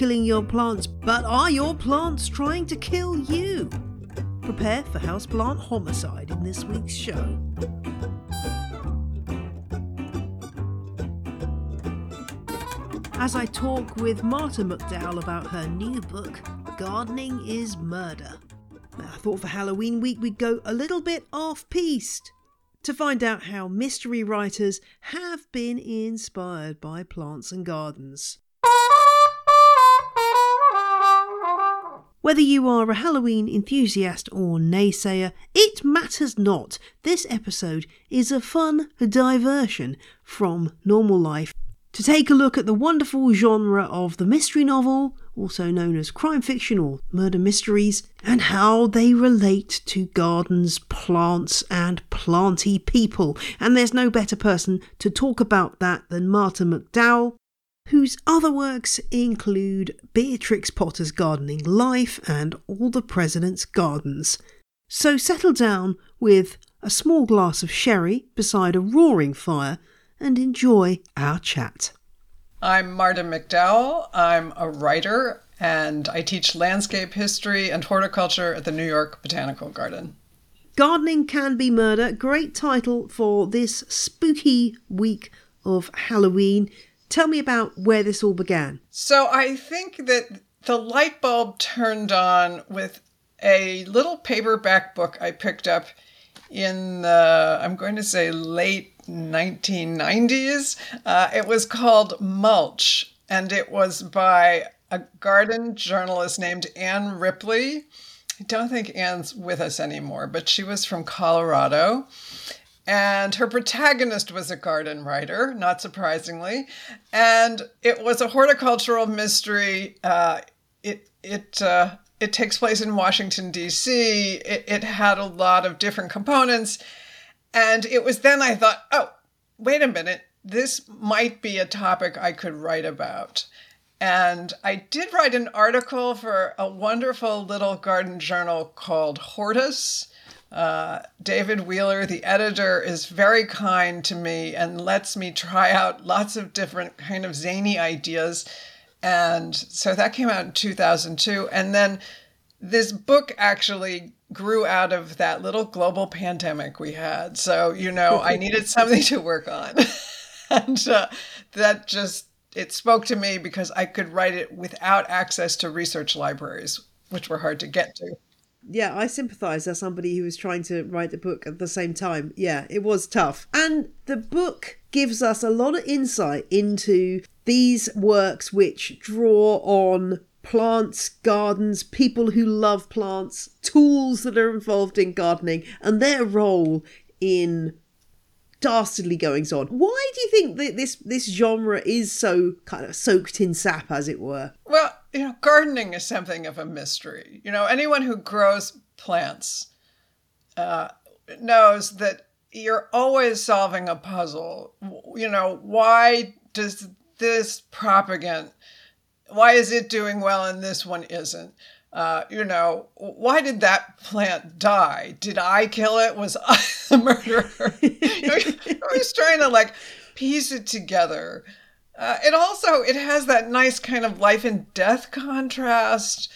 Killing your plants, but are your plants trying to kill you? Prepare for houseplant homicide in this week's show. As I talk with Marta McDowell about her new book, Gardening is Murder. I thought for Halloween week we'd go a little bit off piste to find out how mystery writers have been inspired by plants and gardens. Whether you are a Halloween enthusiast or naysayer, it matters not. This episode is a fun diversion from normal life to take a look at the wonderful genre of the mystery novel, also known as crime fiction or murder mysteries, and how they relate to gardens, plants, and planty people. And there's no better person to talk about that than Marta McDowell, whose other works include Beatrix Potter's Gardening Life and All the President's Gardens. So settle down with a small glass of sherry beside a roaring fire and enjoy our chat. I'm Marta McDowell. I'm a writer and I teach landscape history and horticulture at the New York Botanical Garden. Gardening Can Be Murder, great title for this spooky week of Halloween. Tell me about where this all began. So I think that the light bulb turned on with a little paperback book I picked up in the, I'm going to say late 1990s. Uh, it was called Mulch, and it was by a garden journalist named Ann Ripley. I don't think Ann's with us anymore, but she was from Colorado. And her protagonist was a garden writer, not surprisingly. And it was a horticultural mystery. Uh, it it uh, it takes place in Washington D.C. It, it had a lot of different components, and it was then I thought, oh, wait a minute, this might be a topic I could write about. And I did write an article for a wonderful little garden journal called Hortus uh, David Wheeler, the editor, is very kind to me and lets me try out lots of different kind of zany ideas. And so that came out in 2002. And then this book actually grew out of that little global pandemic we had. So, you know, I needed something to work on. and uh, that just, it spoke to me because I could write it without access to research libraries, which were hard to get to yeah, I sympathise as somebody who was trying to write the book at the same time. Yeah, it was tough. And the book gives us a lot of insight into these works which draw on plants, gardens, people who love plants, tools that are involved in gardening, and their role in dastardly goings on. Why do you think that this this genre is so kind of soaked in sap, as it were? Well, you know, gardening is something of a mystery. You know, anyone who grows plants uh, knows that you're always solving a puzzle. You know, why does this propagant, why is it doing well and this one isn't? Uh, you know, why did that plant die? Did I kill it? Was I the murderer? I was trying to like piece it together. Uh, it also it has that nice kind of life and death contrast.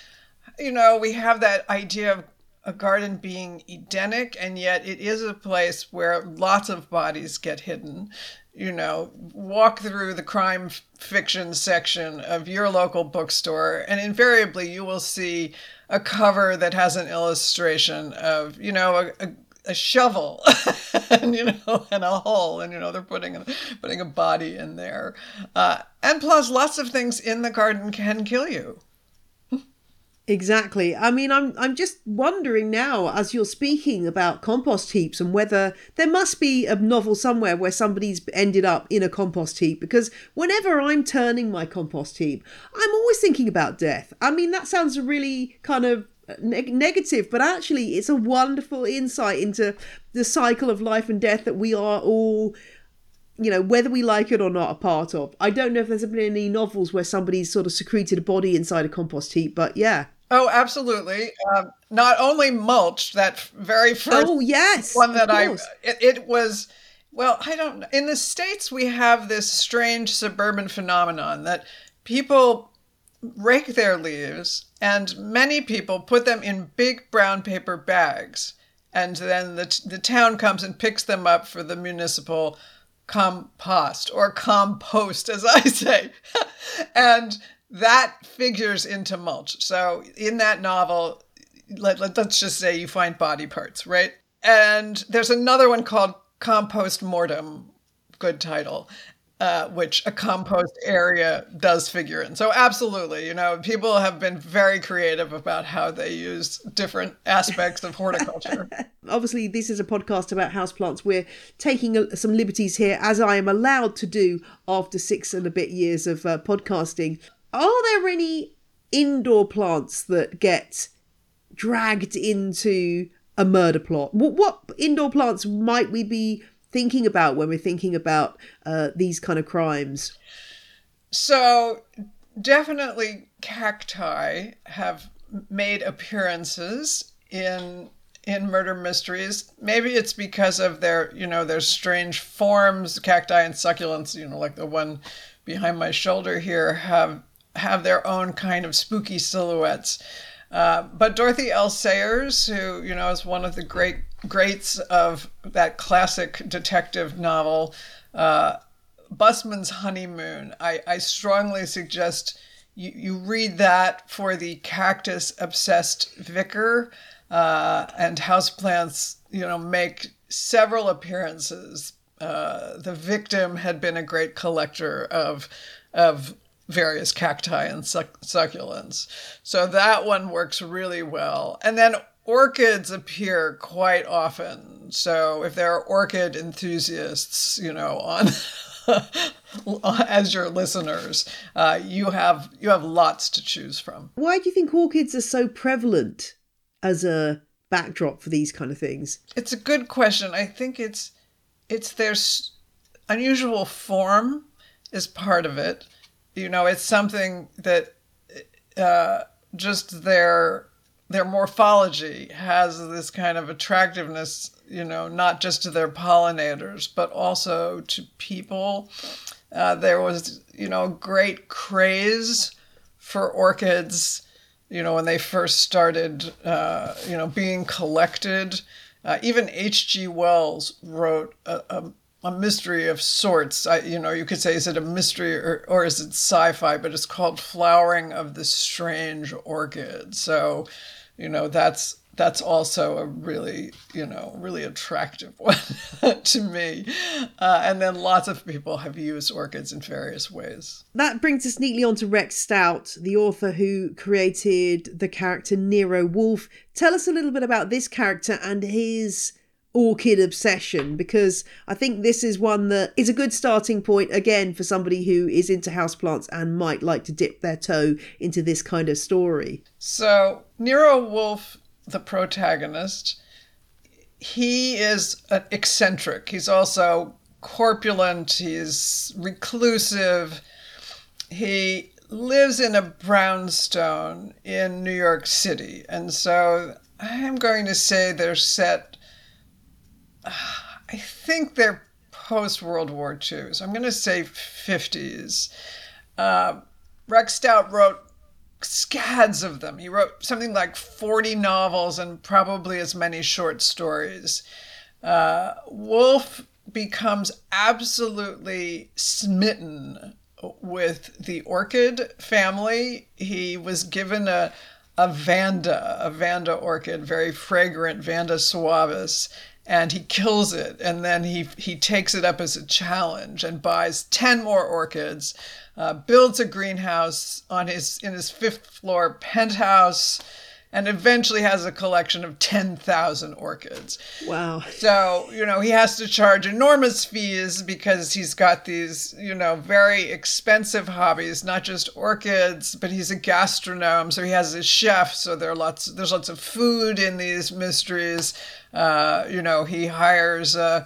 You know, we have that idea of a garden being Edenic, and yet it is a place where lots of bodies get hidden. You know, walk through the crime fiction section of your local bookstore, and invariably you will see a cover that has an illustration of, you know, a, a a shovel and you know and a hole and you know they're putting a, putting a body in there uh, and plus lots of things in the garden can kill you exactly i mean i'm i'm just wondering now as you're speaking about compost heaps and whether there must be a novel somewhere where somebody's ended up in a compost heap because whenever i'm turning my compost heap i'm always thinking about death i mean that sounds really kind of neg- negative, but actually, it's a wonderful insight into the cycle of life and death that we are all you know, whether we like it or not, a part of. I don't know if there's been any novels where somebody's sort of secreted a body inside a compost heap, but yeah. Oh, absolutely. Um, not only mulch, that very first oh, yes, one that I, it, it was, well, I don't, in the States, we have this strange suburban phenomenon that people rake their leaves, and many people put them in big brown paper bags. And then the, the town comes and picks them up for the municipal compost or compost, as I say. and that figures into mulch. So in that novel, let, let, us just say you find body parts, right? And there's another one called Compost Mortem, good title uh, which a compost area does figure in. So, absolutely, you know, people have been very creative about how they use different aspects of horticulture. Obviously, this is a podcast about houseplants. We're taking some liberties here, as I am allowed to do after six and a bit years of uh, podcasting. Are there any indoor plants that get dragged into a murder plot? What, what indoor plants might we be thinking about when we're thinking about uh, these kind of crimes? So, definitely cacti have made appearances in in murder mysteries. Maybe it's because of their, you know, their strange forms. Cacti and succulents, you know, like the one behind my shoulder here, have have their own kind of spooky silhouettes. Uh, but Dorothy L. Sayers, who you know is one of the great greats of that classic detective novel, uh, Busman's Honeymoon. I, I strongly suggest you, you read that for the cactus obsessed vicar uh, and houseplants, you know, make several appearances. Uh, the victim had been a great collector of of various cacti and suc- succulents. So that one works really well. And then orchids appear quite often. So if there are orchid enthusiasts, you know, on as your listeners, uh, you have you have lots to choose from. Why do you think orchids are so prevalent as a backdrop for these kind of things? It's a good question. I think it's it's their unusual form is part of it. You know, it's something that uh, just their their morphology has this kind of attractiveness, you know, not just to their pollinators, but also to people. Uh, there was, you know, great craze for orchids, you know, when they first started, uh, you know, being collected. Uh, even H.G. Wells wrote a, a, a mystery of sorts. I, you know, you could say, is it a mystery or, or is it sci fi? But it's called Flowering of the Strange Orchid. So, you know that's that's also a really you know really attractive one to me uh, and then lots of people have used orchids in various ways that brings us neatly on to rex stout the author who created the character nero wolfe tell us a little bit about this character and his orchid obsession because I think this is one that is a good starting point again for somebody who is into houseplants and might like to dip their toe into this kind of story. So, Nero Wolfe, the protagonist, he is eccentric. He's also corpulent, he's reclusive. He lives in a brownstone in New York City. And so I'm going to say they're set I think they're post World War II. So I'm going to say 50s. Uh, Rex Stout wrote scads of them. He wrote something like 40 novels and probably as many short stories. Uh, Wolfe becomes absolutely smitten with the orchid family. He was given a, a Vanda, a Vanda orchid, very fragrant Vanda suavis, and he kills it and then he he takes it up as a challenge and buys 10 more orchids uh, builds a greenhouse on his in his fifth floor penthouse and eventually has a collection of 10,000 orchids. Wow. So, you know, he has to charge enormous fees because he's got these, you know, very expensive hobbies, not just orchids, but he's a gastronome, so he has a chef, so there are lots there's lots of food in these mysteries. Uh, you know, he hires uh,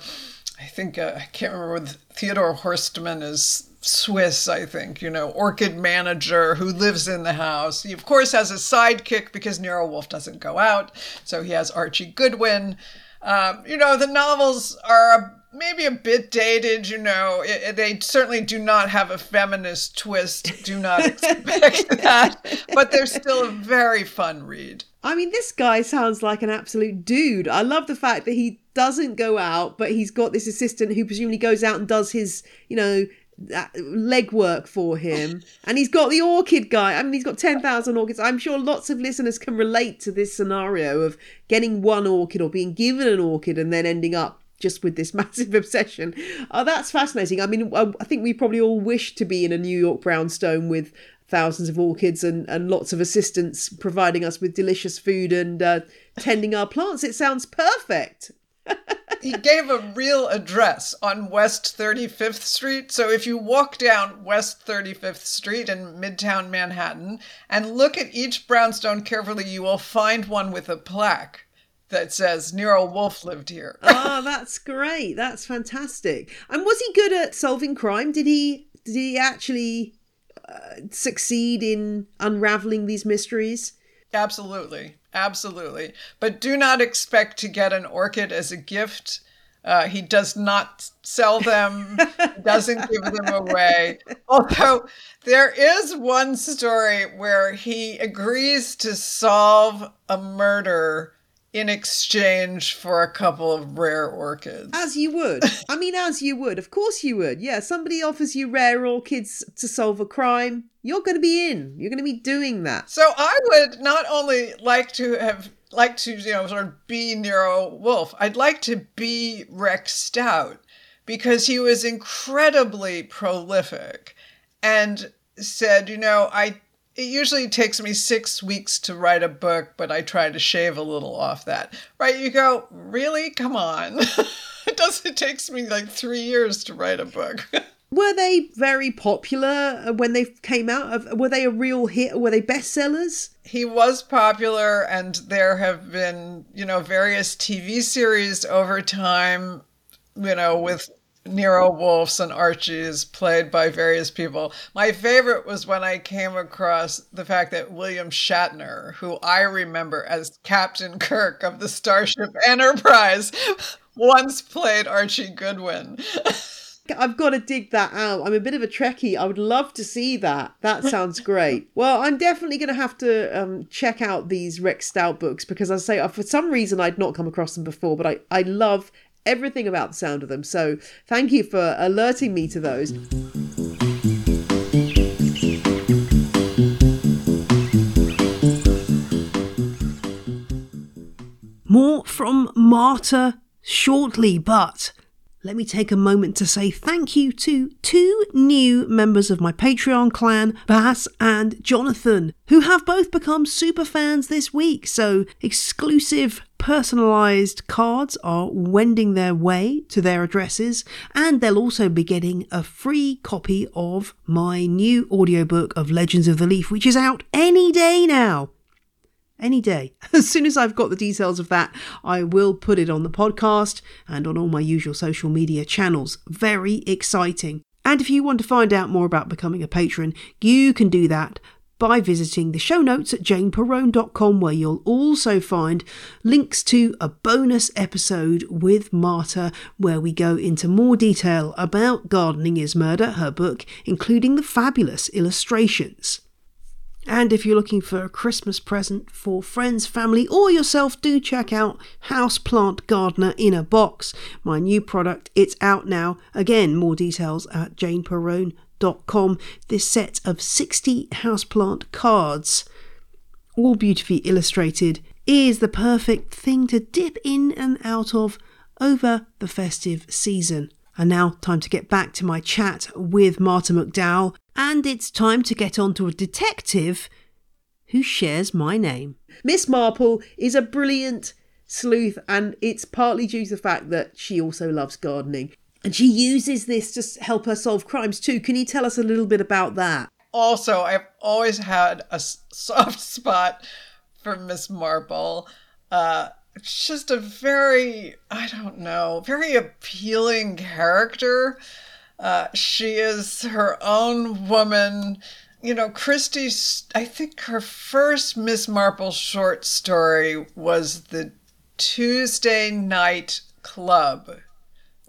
I think uh, I can't remember Theodore Horstmann is Swiss, I think, you know, orchid manager who lives in the house. He, of course, has a sidekick because Nero Wolfe doesn't go out. So he has Archie Goodwin. Um, you know, the novels are maybe a bit dated, you know. It, it, they certainly do not have a feminist twist. Do not expect that. But they're still a very fun read. I mean, this guy sounds like an absolute dude. I love the fact that he doesn't go out, but he's got this assistant who presumably goes out and does his, you know, legwork for him. And he's got the orchid guy. I mean, he's got 10,000 orchids. I'm sure lots of listeners can relate to this scenario of getting one orchid or being given an orchid and then ending up just with this massive obsession. Oh, that's fascinating. I mean, I think we probably all wish to be in a New York brownstone with thousands of orchids and, and lots of assistants providing us with delicious food and uh, tending our plants. It sounds perfect. he gave a real address on West 35th Street. So if you walk down West 35th Street in Midtown Manhattan and look at each brownstone carefully, you will find one with a plaque that says Nero Wolfe lived here. oh, that's great. That's fantastic. And was he good at solving crime? Did he did he actually uh, succeed in unraveling these mysteries? Absolutely. Absolutely. But do not expect to get an orchid as a gift. Uh, he does not sell them, doesn't give them away. Although there is one story where he agrees to solve a murder in exchange for a couple of rare orchids. As you would. I mean, as you would. Of course you would. Yeah, somebody offers you rare orchids to solve a crime. You're going to be in. You're going to be doing that. So I would not only like to have like to you know sort of be Nero Wolfe. I'd like to be Rex Stout because he was incredibly prolific and said, you know, I it usually takes me six weeks to write a book, but I try to shave a little off that. Right? You go, really? Come on. it does. It takes me like three years to write a book. Were they very popular uh, when they came out? Were they a real hit? Were they bestsellers? He was popular, and there have been, you know, various TV series over time, you know, with Nero Wolfes and Archies played by various people. My favorite was when I came across the fact that William Shatner, who I remember as Captain Kirk of the Starship Enterprise, once played Archie Goodwin. I've got to dig that out. I'm a bit of a Trekkie. I would love to see that. That sounds great. well, I'm definitely going to have to um, check out these Rex Stout books because I say for some reason I'd not come across them before, but I, I love everything about the sound of them. So thank you for alerting me to those. More from Marta shortly, but let me take a moment to say thank you to two new members of my Patreon clan, Bass and Jonathan, who have both become super fans this week. So, exclusive personalized cards are wending their way to their addresses, and they'll also be getting a free copy of my new audiobook of Legends of the Leaf, which is out any day now any day. As soon as I've got the details of that, I will put it on the podcast and on all my usual social media channels. Very exciting. And if you want to find out more about becoming a patron, you can do that by visiting the show notes at janeperrone.com, where you'll also find links to a bonus episode with Marta, where we go into more detail about Gardening is Murder, her book, including the fabulous illustrations. And if you're looking for a Christmas present for friends, family, or yourself, do check out Houseplant Gardener in a Box, my new product. It's out now. Again, more details at janeperrone.com. This set of 60 houseplant cards, all beautifully illustrated, is the perfect thing to dip in and out of over the festive season. And now, time to get back to my chat with Marta McDowell, and it's time to get on to a detective who shares my name. Miss Marple is a brilliant sleuth, and it's partly due to the fact that she also loves gardening. And she uses this to help her solve crimes too. Can you tell us a little bit about that? Also, I've always had a soft spot for Miss Marple. Uh, it's just a very, I don't know, very appealing character. Uh, she is her own woman. You know, Christie's, I think her first Miss Marple short story was the Tuesday Night Club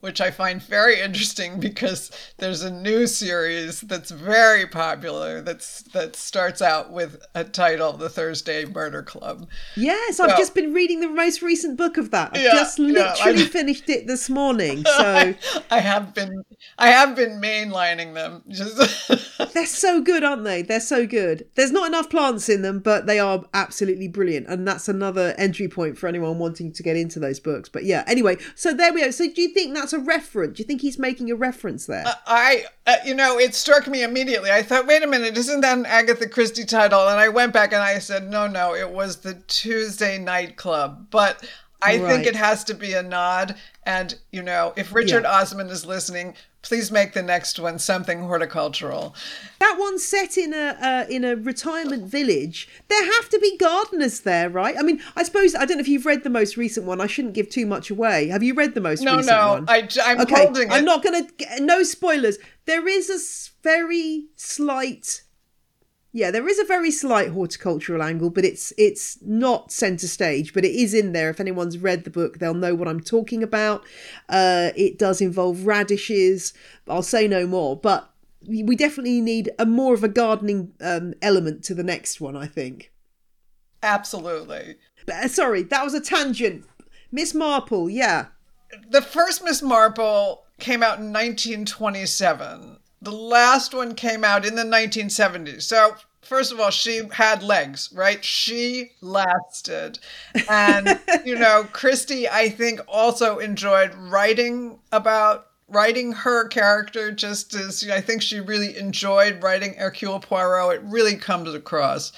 which I find very interesting because there's a new series that's very popular that's that starts out with a title, The Thursday Murder Club. Yes, I've just been reading the most recent book of that. I've yeah, just literally yeah, finished it this morning. So I, I, have been I have been mainlining them. Just They're so good, aren't they? They're so good. There's not enough plants in them, but they are absolutely brilliant. And that's another entry point for anyone wanting to get into those books. But yeah, anyway, so there we go. So do you think that's a reference? Do you think he's making a reference there? Uh, I, uh, you know, it struck me immediately. I thought, wait a minute, isn't that an Agatha Christie title? And I went back and I said, no, no, it was the Tuesday Night Club. But I right. think it has to be a nod. And, you know, if Richard yeah. Osman is listening, please make the next one something horticultural. That one set in a uh, in a retirement village. There have to be gardeners there, right? I mean, I suppose I don't know if you've read the most recent one. I shouldn't give too much away. Have you read the most no, recent no, one? No, no. I'm okay, holding it. I'm not going to. No spoilers. There is a very slight yeah, there is a very slight horticultural angle, but it's it's not centre stage, but it is in there. If anyone's read the book, they'll know what I'm talking about. Uh, it does involve radishes. I'll say no more, but we definitely need a more of a gardening um, element to the next one. I think. Absolutely. But, uh, sorry, that was a tangent. Miss Marple, yeah. The first Miss Marple came out in 1927 the last one came out in the 1970s. So, first of all, she had legs, right? She lasted. And, you know, Christie, I think, also enjoyed writing about writing her character just as I think she really enjoyed writing Hercule Poirot. It really comes across.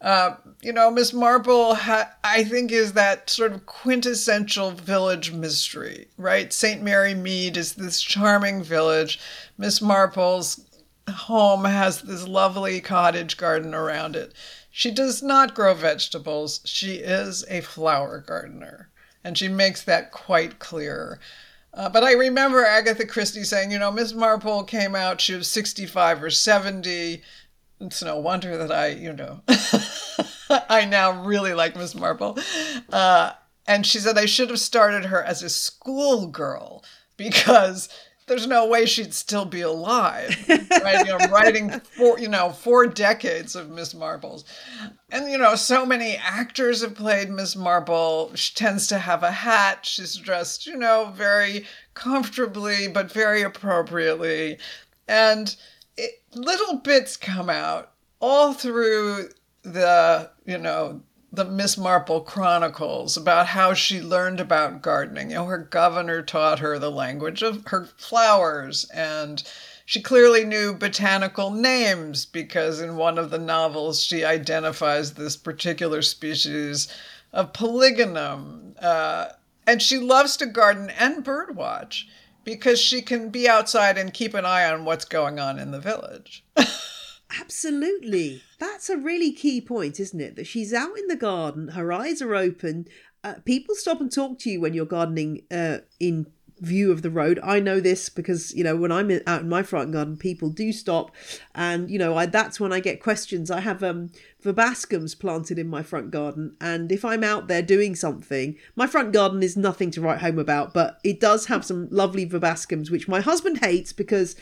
Uh, you know, Miss Marple, ha- I think, is that sort of quintessential village mystery, right? St. Mary Mead is this charming village. Miss Marple's home has this lovely cottage garden around it. She does not grow vegetables, she is a flower gardener, and she makes that quite clear. Uh, but I remember Agatha Christie saying, you know, Miss Marple came out, she was 65 or 70 it's no wonder that I, you know, I now really like Miss Marple. Uh, and she said I should have started her as a schoolgirl because there's no way she'd still be alive. Right? you know, writing four, you know, four decades of Miss Marples. And you know, so many actors have played Miss Marple. She tends to have a hat. She's dressed, you know, very comfortably but very appropriately. And it, little bits come out all through the, you know, the Miss Marple Chronicles about how she learned about gardening. You know, her governor taught her the language of her flowers, and she clearly knew botanical names because in one of the novels she identifies this particular species of polygonum. Uh, and she loves to garden and birdwatch because she can be outside and keep an eye on what's going on in the village. Absolutely. That's a really key point, isn't it? That she's out in the garden, her eyes are open. Uh, people stop and talk to you when you're gardening uh, in view of the road. I know this because you know when I'm in, out in my front garden, people do stop, and you know I, that's when I get questions. I have um verbascums planted in my front garden, and if I'm out there doing something, my front garden is nothing to write home about, but it does have some lovely verbascums which my husband hates because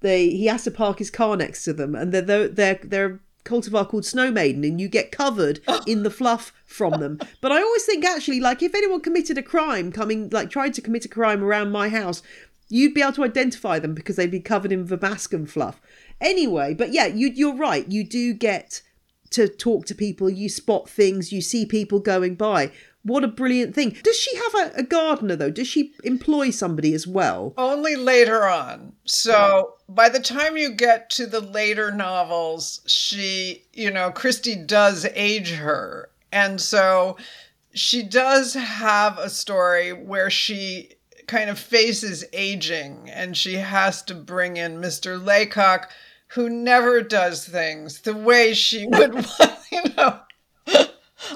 they he has to park his car next to them, and they're they're they're cultivar called Snow Maiden, and you get covered oh. in the fluff from them. But I always think actually, like if anyone committed a crime, coming like tried to commit a crime around my house, you'd be able to identify them because they'd be covered in verbascum fluff. Anyway, but yeah, you you're right. You do get to talk to people. You spot things. You see people going by. What a brilliant thing. Does she have a, a, gardener though? Does she employ somebody as well? Only later on. So by the time you get to the later novels, she, you know, Christie does age her. And so she does have a story where she kind of faces aging and she has to bring in Mr. Laycock, who never does things the way she would want, you know.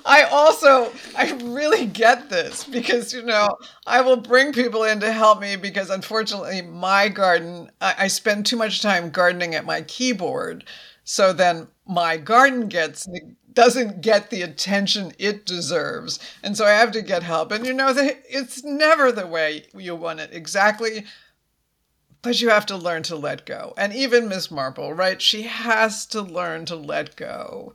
I also I really get this because you know I will bring people in to help me because unfortunately my garden I, I spend too much time gardening at my keyboard. So then my garden gets doesn't get the attention it deserves. And so I have to get help. And you know, the, it's never the way you want it exactly, but you have to learn to let go. And even Miss Marple, right? She has to learn to let go.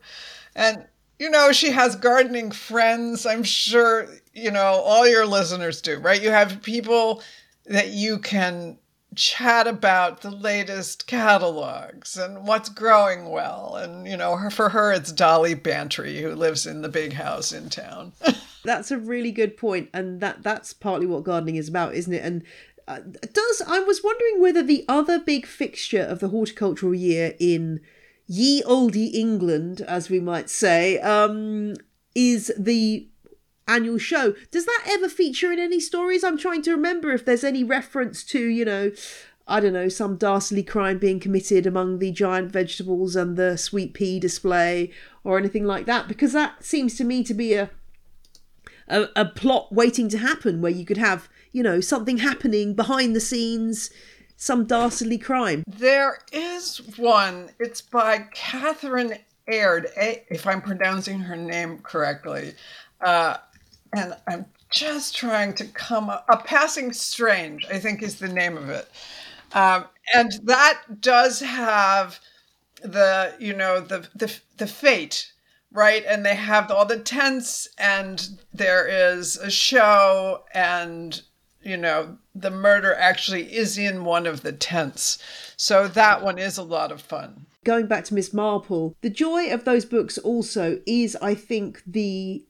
And you know, she has gardening friends. I'm sure, you know, all your listeners do, right? You have people that you can chat about the latest catalogs and what's growing well. And, you know, her, for her, it's Dolly Bantry, who lives in the big house in town. that's a really good point, And that, that's partly what gardening is about, isn't it? And uh, does I was wondering whether the other big fixture of the horticultural year in ye olde England, as we might say, um, is the annual show. Does that ever feature in any stories? I'm trying to remember if there's any reference to, you know, I don't know, some dastardly crime being committed among the giant vegetables and the sweet pea display or anything like that, because that seems to me to be a a, a plot waiting to happen where you could have, you know, something happening behind the scenes some dastardly crime. There is one. It's by Catherine Aird, if I'm pronouncing her name correctly. Uh, and I'm just trying to come up. A Passing Strange, I think is the name of it. Um, and that does have the, you know, the, the, the fête right? And they have all the tents, and there is a show, and you know, the murder actually is in one of the tents. So that one is a lot of fun. Going back to Miss Marple, the joy of those books also is, I think, the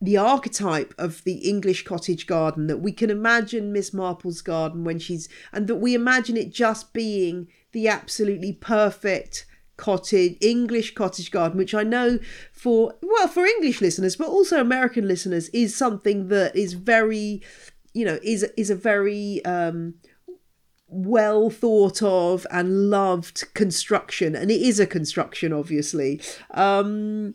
the archetype of the English cottage garden that we can imagine Miss Marple's garden when she's and that we imagine it just being the absolutely perfect cottage English cottage garden which I know for well for English listeners but also American listeners is something that is very you know is is a very um, well thought of and loved construction and it is a construction obviously. Um,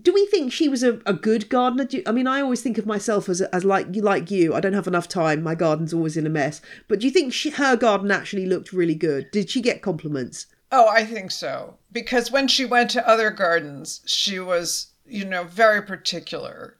do we think she was a, a good gardener? Do, i mean i always think of myself as, as like like you i don't have enough time my garden's always in a mess. But do you think she, her garden actually looked really good? Did she get compliments? Oh i think so. Because when she went to other gardens she was you know very particular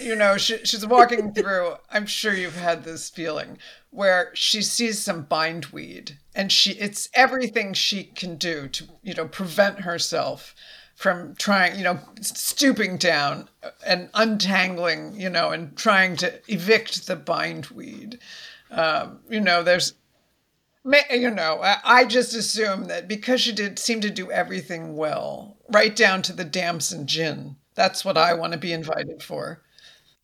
you know, she, she's walking through. I'm sure you've had this feeling where she sees some bindweed, and she it's everything she can do to you know prevent herself from trying, you know, stooping down and untangling, you know, and trying to evict the bindweed. Um, you know, there's you know, I just assume that because she did seem to do everything well, right down to the damson gin. That's what I want to be invited for.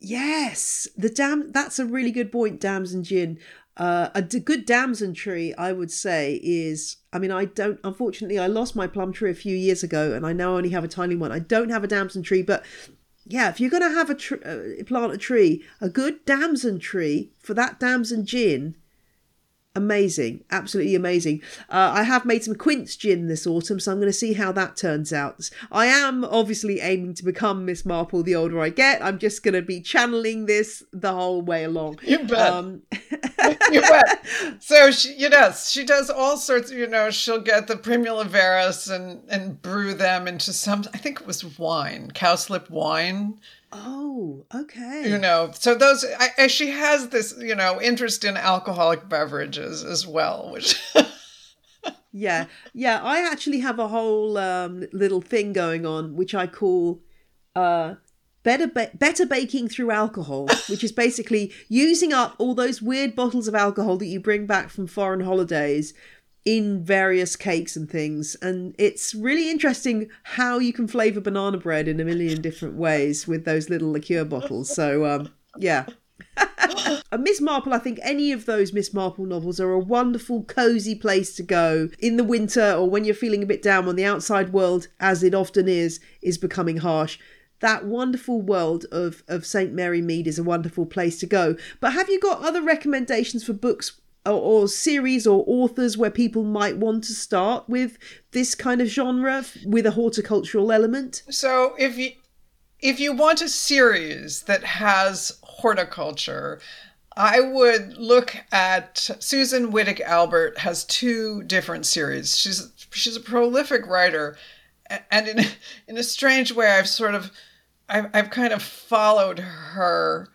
Yes, the dam. That's a really good point, damson gin. Uh, a d- good damson tree, I would say, is. I mean, I don't. Unfortunately, I lost my plum tree a few years ago, and I now only have a tiny one. I don't have a damson tree, but yeah, if you're going to have a tr- uh, plant a tree, a good damson tree for that damson gin amazing. Absolutely amazing. Uh, i have made some quince gin this autumn so i'm going to see how that turns out. I am obviously aiming to become miss marple the older i get. I'm just going to be channeling this the whole way along. You bet. Um, you bet. So she you know she does all sorts you know she'll get the Primula veris and and brew them into some i think it was wine cowslip wine Oh, okay. You know, so those I, she has this, you know, interest in alcoholic beverages as well, which Yeah. Yeah, I actually have a whole um, little thing going on which I call uh better ba- better baking through alcohol, which is basically using up all those weird bottles of alcohol that you bring back from foreign holidays in various cakes and things. And it's really interesting how you can flavour banana bread in a million different ways with those little liqueur bottles. So, um, yeah. Miss Marple, I think any of those Miss Marple novels are a wonderful, cozy place to go in the winter or when you're feeling a bit down when the outside world, as it often is, is becoming harsh. That wonderful world of, of St. Mary Mead is a wonderful place to go. But have you got other recommendations for books or, or, series or authors where people might want to start with this kind of genre with a horticultural element? So if you if you want a series that has horticulture, I would look at Susan Wittig Albert has two different series. She's she's a prolific writer and in in a strange way, I've sort of I've, I've kind of followed her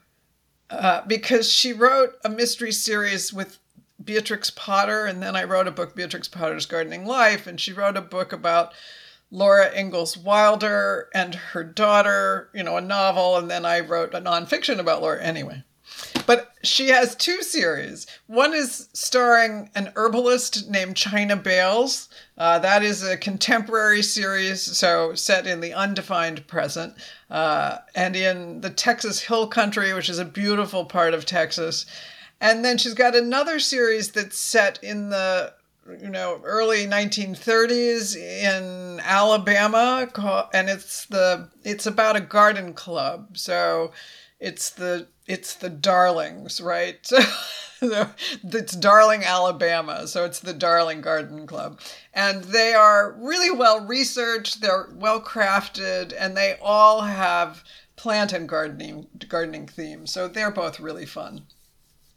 uh, because she wrote a mystery series with Beatrix Potter, and then I wrote a book, Beatrix Potter's Gardening Life, and she wrote a book about Laura Ingalls Wilder and her daughter, you know, a novel, and then I wrote a nonfiction about Laura. Anyway, but she has two series. One is starring an herbalist named China Bayles. Uh, that is a contemporary series, so set in the undefined present, uh, and in the Texas Hill Country, which is a beautiful part of Texas. And then she's got another series that's set in the you know early 1930s in Alabama and it's the it's about a garden club. So it's the it's the darlings right? So it's darling alabama. So it's the darling garden club. And they are really well researched they're well crafted and they all have plant and gardening gardening themes. So they're both really fun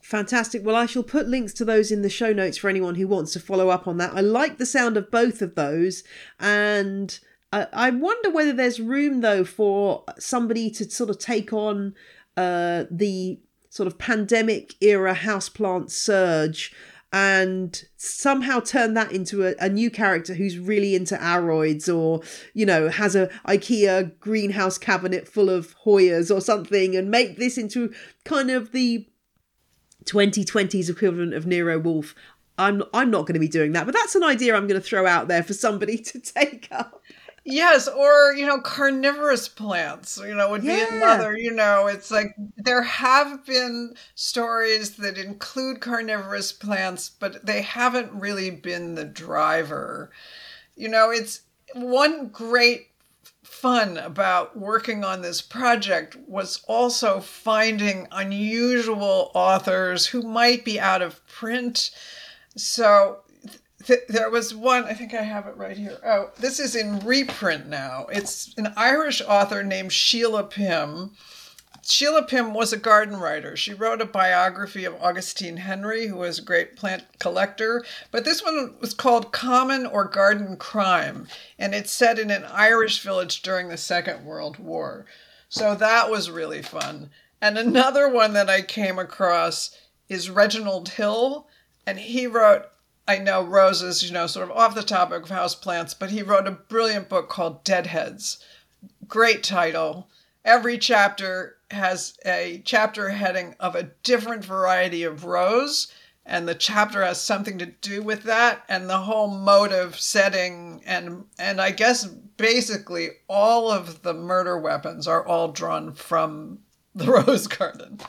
Fantastic. Well, I shall put links to those in the show notes for anyone who wants to follow up on that. I like the sound of both of those. And I wonder whether there's room, though, for somebody to sort of take on uh, the sort of pandemic era houseplant surge and somehow turn that into a, a, new character who's really into aroids or you know has a ikea greenhouse cabinet full of hoyas or something and make this into kind of the 2020's equivalent of Nero Wolfe. I'm I'm not going to be doing that, but that's an idea I'm going to throw out there for somebody to take up. Yes, or you know, carnivorous plants, you know, would be another, you know, it's like there have been stories that include carnivorous plants, but they haven't really been the driver. You know, it's one great fun about working on this project was also finding unusual authors who might be out of print. So th- there was one, I think I have it right here. Oh, this is in reprint now. It's an Irish author named Sheila Pym Sheila Pym was a garden writer. She wrote a biography of Augustine Henry, who was a great plant collector. But this one was called Common or Garden Crime, and it's set in an Irish village during the Second World War. So that was really fun. And another one that I came across is Reginald Hill, and he wrote I know roses, you know, sort of off the topic of house plants, but he wrote a brilliant book called Deadheads. Great title. Every chapter has a chapter heading of a different variety of rose and the chapter has something to do with that and the whole motive setting and and i guess basically all of the murder weapons are all drawn from the rose garden.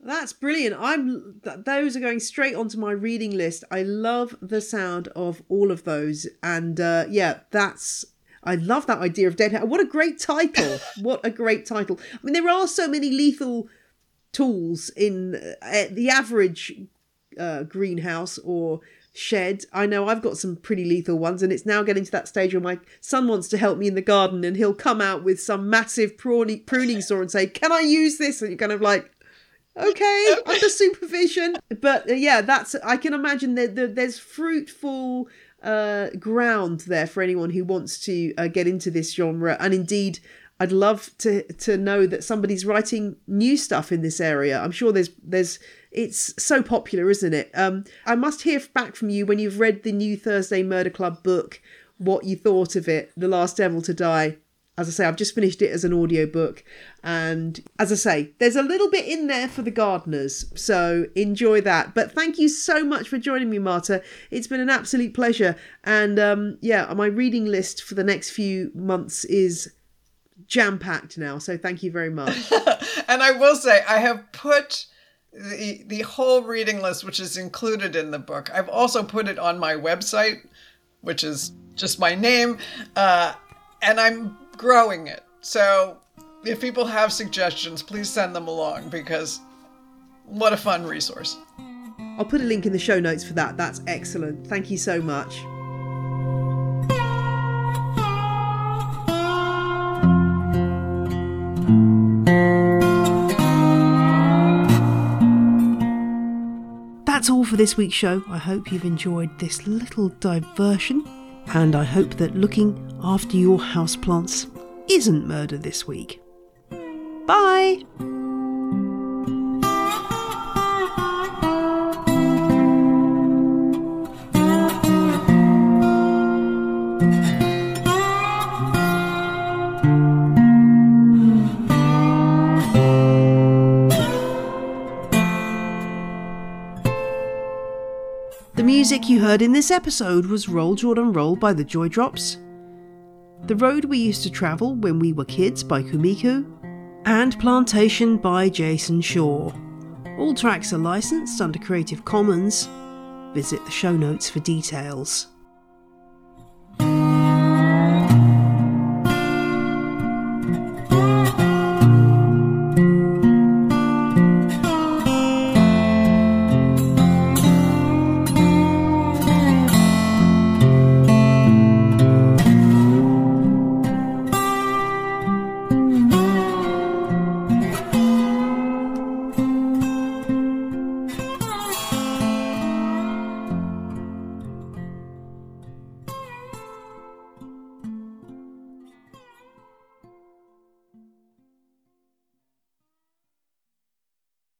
That's brilliant. I'm those are going straight onto my reading list. I love the sound of all of those and uh, yeah that's I love that idea of Deadhead. What a great title! what a great title. I mean, there are so many lethal tools in uh, the average uh, greenhouse or shed. I know I've got some pretty lethal ones, and it's now getting to that stage where my son wants to help me in the garden, and he'll come out with some massive pruning, pruning saw and say, "Can I use this?" And you're kind of like, "Okay, under supervision." But uh, yeah, that's I can imagine that the, there's fruitful uh, ground there for anyone who wants to uh, get into this genre. And indeed, I'd love to to know that somebody's writing new stuff in this area. I'm sure there's there's it's so popular, isn't it? Um, I must hear back from you when you've read the new Thursday Murder Club book, what you thought of it, The Last Devil to Die as I say, I've just finished it as an audiobook. And as I say, there's a little bit in there for the gardeners. So enjoy that. But thank you so much for joining me, Marta. It's been an absolute pleasure. And um, yeah, my reading list for the next few months is jam packed now. So thank you very much. and I will say, I have put the, the whole reading list, which is included in the book, I've also put it on my website, which is just my name. Uh, and I'm growing it. So if people have suggestions, please send them along because what a fun resource. I'll put a link in the show notes for that. That's excellent. Thank you so much. That's all for this week's show. I hope you've enjoyed this little diversion And I hope that looking after your houseplants isn't murder this week. Bye! The music you heard in this episode was Roll Jordan Roll by the Joy Drops, The Road We Used to Travel When We Were Kids by Komiku, and Plantation by Jason Shaw. All tracks are licensed under Creative Commons. Visit the show notes for details.